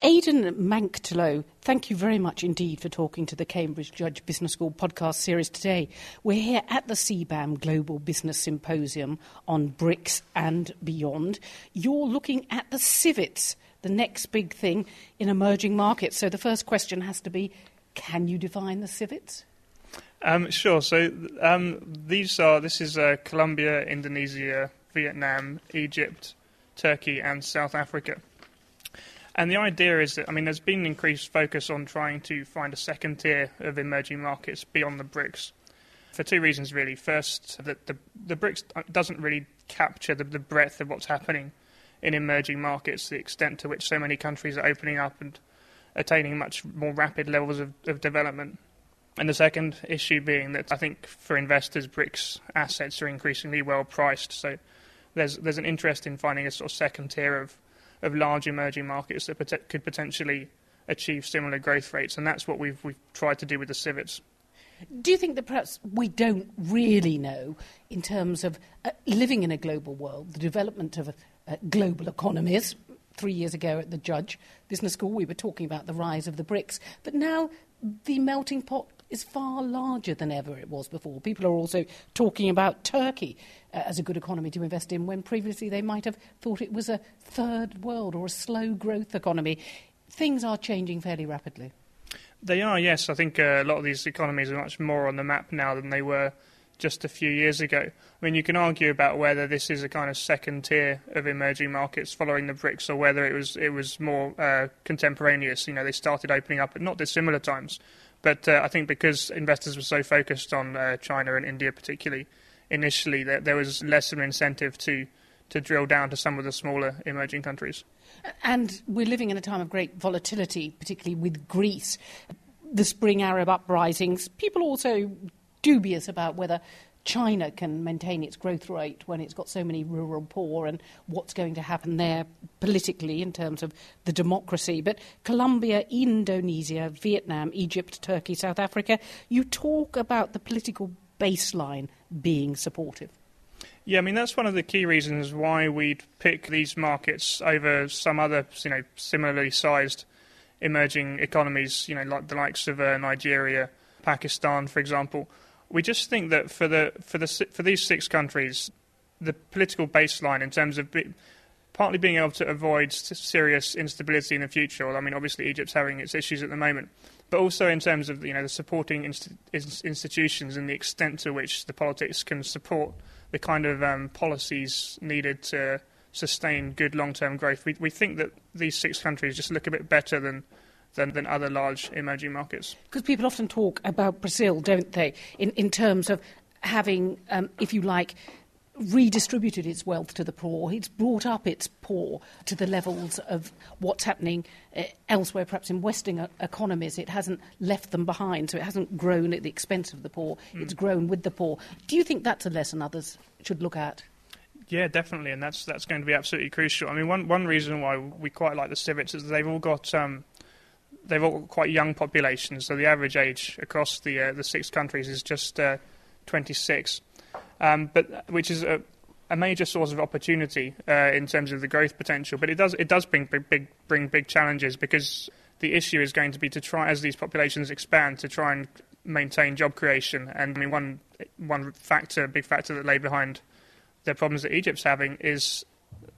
Aidan Manktelow, thank you very much indeed for talking to the Cambridge Judge Business School podcast series today. We're here at the CBAM Global Business Symposium on BRICS and beyond. You're looking at the civets, the next big thing in emerging markets. So the first question has to be can you define the civets? Um, sure. So um, these are this is uh, Colombia, Indonesia, Vietnam, Egypt, Turkey, and South Africa. And the idea is that, I mean, there's been increased focus on trying to find a second tier of emerging markets beyond the BRICS for two reasons, really. First, that the, the BRICS doesn't really capture the, the breadth of what's happening in emerging markets, the extent to which so many countries are opening up and attaining much more rapid levels of, of development. And the second issue being that I think for investors, BRICS assets are increasingly well priced. So there's there's an interest in finding a sort of second tier of of large emerging markets that pot- could potentially achieve similar growth rates, and that's what we've we've tried to do with the civets. Do you think that perhaps we don't really know, in terms of uh, living in a global world, the development of uh, global economies? Three years ago at the Judge Business School, we were talking about the rise of the BRICS, but now the melting pot is far larger than ever it was before. People are also talking about Turkey uh, as a good economy to invest in when previously they might have thought it was a third world or a slow growth economy. Things are changing fairly rapidly. They are, yes. I think uh, a lot of these economies are much more on the map now than they were just a few years ago. I mean, you can argue about whether this is a kind of second tier of emerging markets following the BRICS, or whether it was it was more uh, contemporaneous. You know, they started opening up at not dissimilar times. But uh, I think because investors were so focused on uh, China and India, particularly initially, that there was less of an incentive to to drill down to some of the smaller emerging countries. And we're living in a time of great volatility, particularly with Greece. The spring Arab uprisings, people also dubious about whether China can maintain its growth rate when it's got so many rural poor and what's going to happen there politically in terms of the democracy. But Colombia, Indonesia, Vietnam, Egypt, Turkey, South Africa, you talk about the political baseline being supportive. Yeah, I mean that's one of the key reasons why we'd pick these markets over some other, you know, similarly sized emerging economies, you know, like the likes of uh, Nigeria, Pakistan, for example we just think that for the for the for these six countries, the political baseline in terms of be, partly being able to avoid serious instability in the future. I mean, obviously Egypt's having its issues at the moment, but also in terms of you know the supporting inst- institutions and the extent to which the politics can support the kind of um, policies needed to sustain good long-term growth. We, we think that these six countries just look a bit better than than, than other large emerging markets. Because people often talk about Brazil, don't they, in, in terms of having, um, if you like, redistributed its wealth to the poor. It's brought up its poor to the levels of what's happening uh, elsewhere, perhaps in Western economies. It hasn't left them behind, so it hasn't grown at the expense of the poor. Mm. It's grown with the poor. Do you think that's a lesson others should look at? Yeah, definitely, and that's that's going to be absolutely crucial. I mean, one one reason why we quite like the civets is they've all got um, they've all got quite young populations, so the average age across the uh, the six countries is just uh, 26, um, but which is a, a, major source of opportunity uh, in terms of the growth potential. But it does it does bring big, big bring big challenges because the issue is going to be to try as these populations expand to try and maintain job creation. And I mean one one factor, big factor that lay behind the problems that Egypt's having is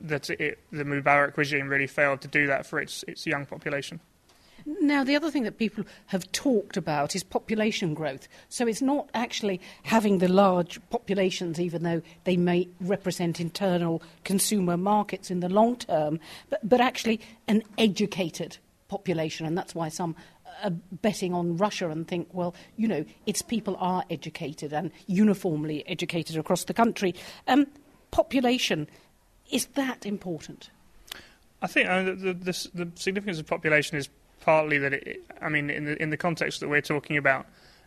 that it, the Mubarak regime really failed to do that for its its young population. Now, the other thing that people have talked about is population growth. So it's not actually having the large populations, even though they may represent internal consumer markets in the long term, but, but actually an educated population. And that's why some are betting on Russia and think, well, you know, its people are educated and uniformly educated across the country. Um, population, is that important? I think the, the, the, significance of population is partly that it, I mean, in the in the context that we're talking about,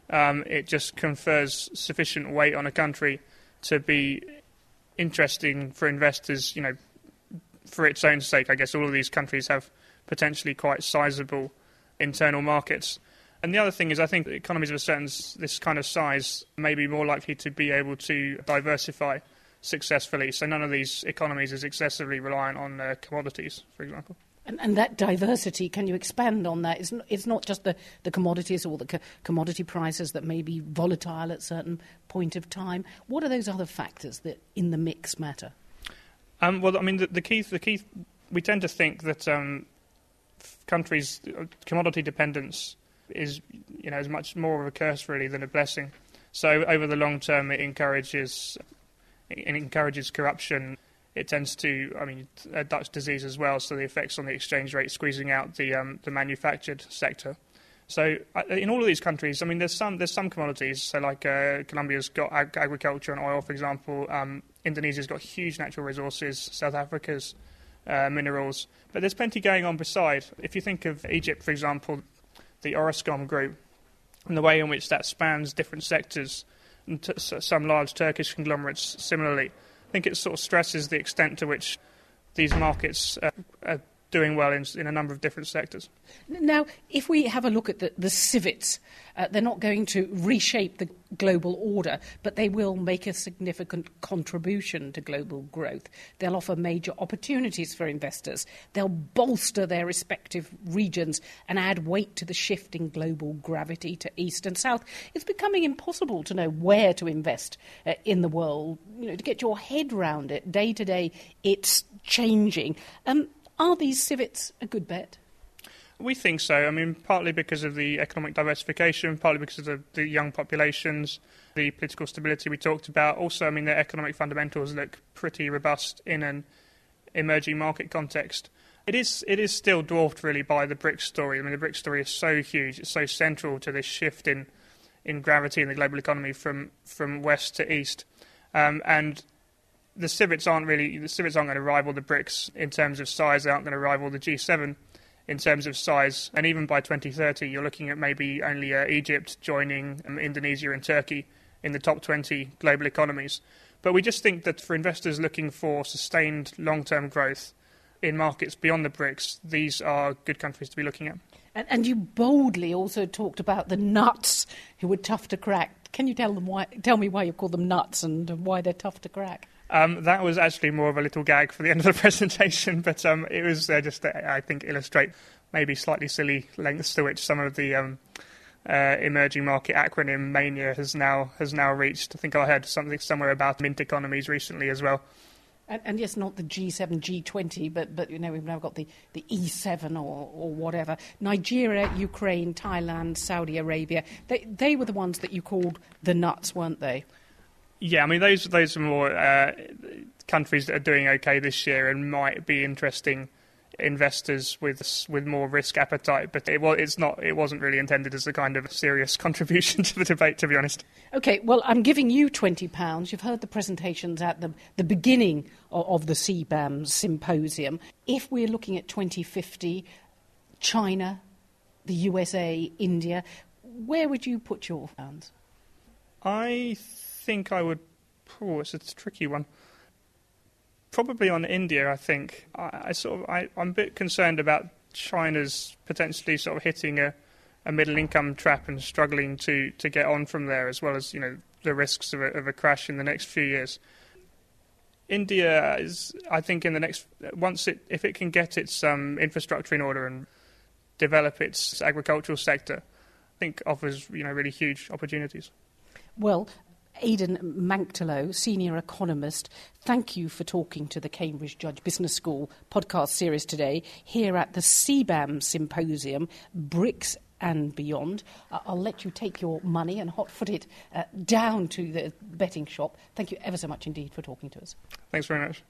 um, it just confers sufficient weight on a country to be interesting for investors. You know, for its own sake, I guess all of these countries have potentially quite sizable internal markets. And the other thing is, I think economies of a certain this kind of size may be more likely to be able to diversify successfully. So none of these economies is excessively reliant on uh, commodities, for example. And, and, that diversity, can you expand on that? It's not, it's not just the, the commodities or the co- commodity prices that may be volatile at certain point of time. What are those other factors that in the mix matter? Um, well, I mean, the, the, key, the key, we tend to think that um, countries' uh, commodity dependence is, you know, is much more of a curse really than a blessing. So over the long term, it encourages, it encourages corruption it tends to, I mean, a Dutch disease as well, so the effects on the exchange rate squeezing out the, um, the manufactured sector. So uh, in all of these countries, I mean, there's some there's some commodities. So like uh, Colombia's got ag- agriculture and oil, for example. Um, Indonesia's got huge natural resources. South Africa's uh, minerals. But there's plenty going on beside. If you think of Egypt, for example, the Orascom group, and the way in which that spans different sectors, and t- some large Turkish conglomerates similarly think it sort of stresses the extent to which these markets uh, are doing well in, in, a number of different sectors. Now, if we have a look at the, the civets, uh, they're not going to reshape the global order, but they will make a significant contribution to global growth. They'll offer major opportunities for investors. They'll bolster their respective regions and add weight to the shifting global gravity to east and south. It's becoming impossible to know where to invest uh, in the world. You know, to get your head round it day to day, it's changing. Um, are these civets a good bet? We think so. I mean, partly because of the economic diversification, partly because of the, the, young populations, the political stability we talked about. Also, I mean, their economic fundamentals look pretty robust in an emerging market context. It is, it is still dwarfed really by the BRICS story. I mean, the BRICS story is so huge, it's so central to this shift in, in gravity in the global economy from, from west to east. Um, and the civets aren't really the civets aren't going to rival the BRICS in terms of size. They aren't going to rival the G7 in terms of size. And even by 2030, you're looking at maybe only uh, Egypt joining um, Indonesia and Turkey in the top 20 global economies. But we just think that for investors looking for sustained long-term growth in markets beyond the BRICS, these are good countries to be looking at. And, and you boldly also talked about the nuts who were tough to crack. Can you tell them why? Tell me why you call them nuts and why they're tough to crack. Um, that was actually more of a little gag for the end of the presentation, but um, it was uh, just, to, I think, illustrate maybe slightly silly lengths to which some of the um, uh, emerging market acronym mania has now has now reached. I think I heard something somewhere about mint economies recently as well. And, and, yes, not the G7, G20, but, but you know, we've now got the, the E7 or, or whatever. Nigeria, Ukraine, Thailand, Saudi Arabia, they, they were the ones that you called the nuts, weren't they? Yeah, I mean those those are more uh, countries that are doing okay this year and might be interesting investors with with more risk appetite. But it, well, it's not. It wasn't really intended as a kind of serious contribution to the debate, to be honest. Okay, well, I'm giving you twenty pounds. You've heard the presentations at the the beginning of, of the CBAM symposium. If we're looking at 2050, China, the USA, India, where would you put your funds? I think I would. Oh, it's a tricky one. Probably on India, I think. I, I sort of, I, I'm a bit concerned about China's potentially sort of hitting a, a middle income trap and struggling to, to get on from there, as well as you know the risks of a, of a crash in the next few years. India is, I think, in the next once it if it can get its um, infrastructure in order and develop its agricultural sector, I think offers you know really huge opportunities. Well, Aidan Manktelow, senior economist, thank you for talking to the Cambridge Judge Business School podcast series today here at the CBAM Symposium, BRICS and beyond. Uh, I'll let you take your money and hot foot it uh, down to the betting shop. Thank you ever so much indeed for talking to us. Thanks very much.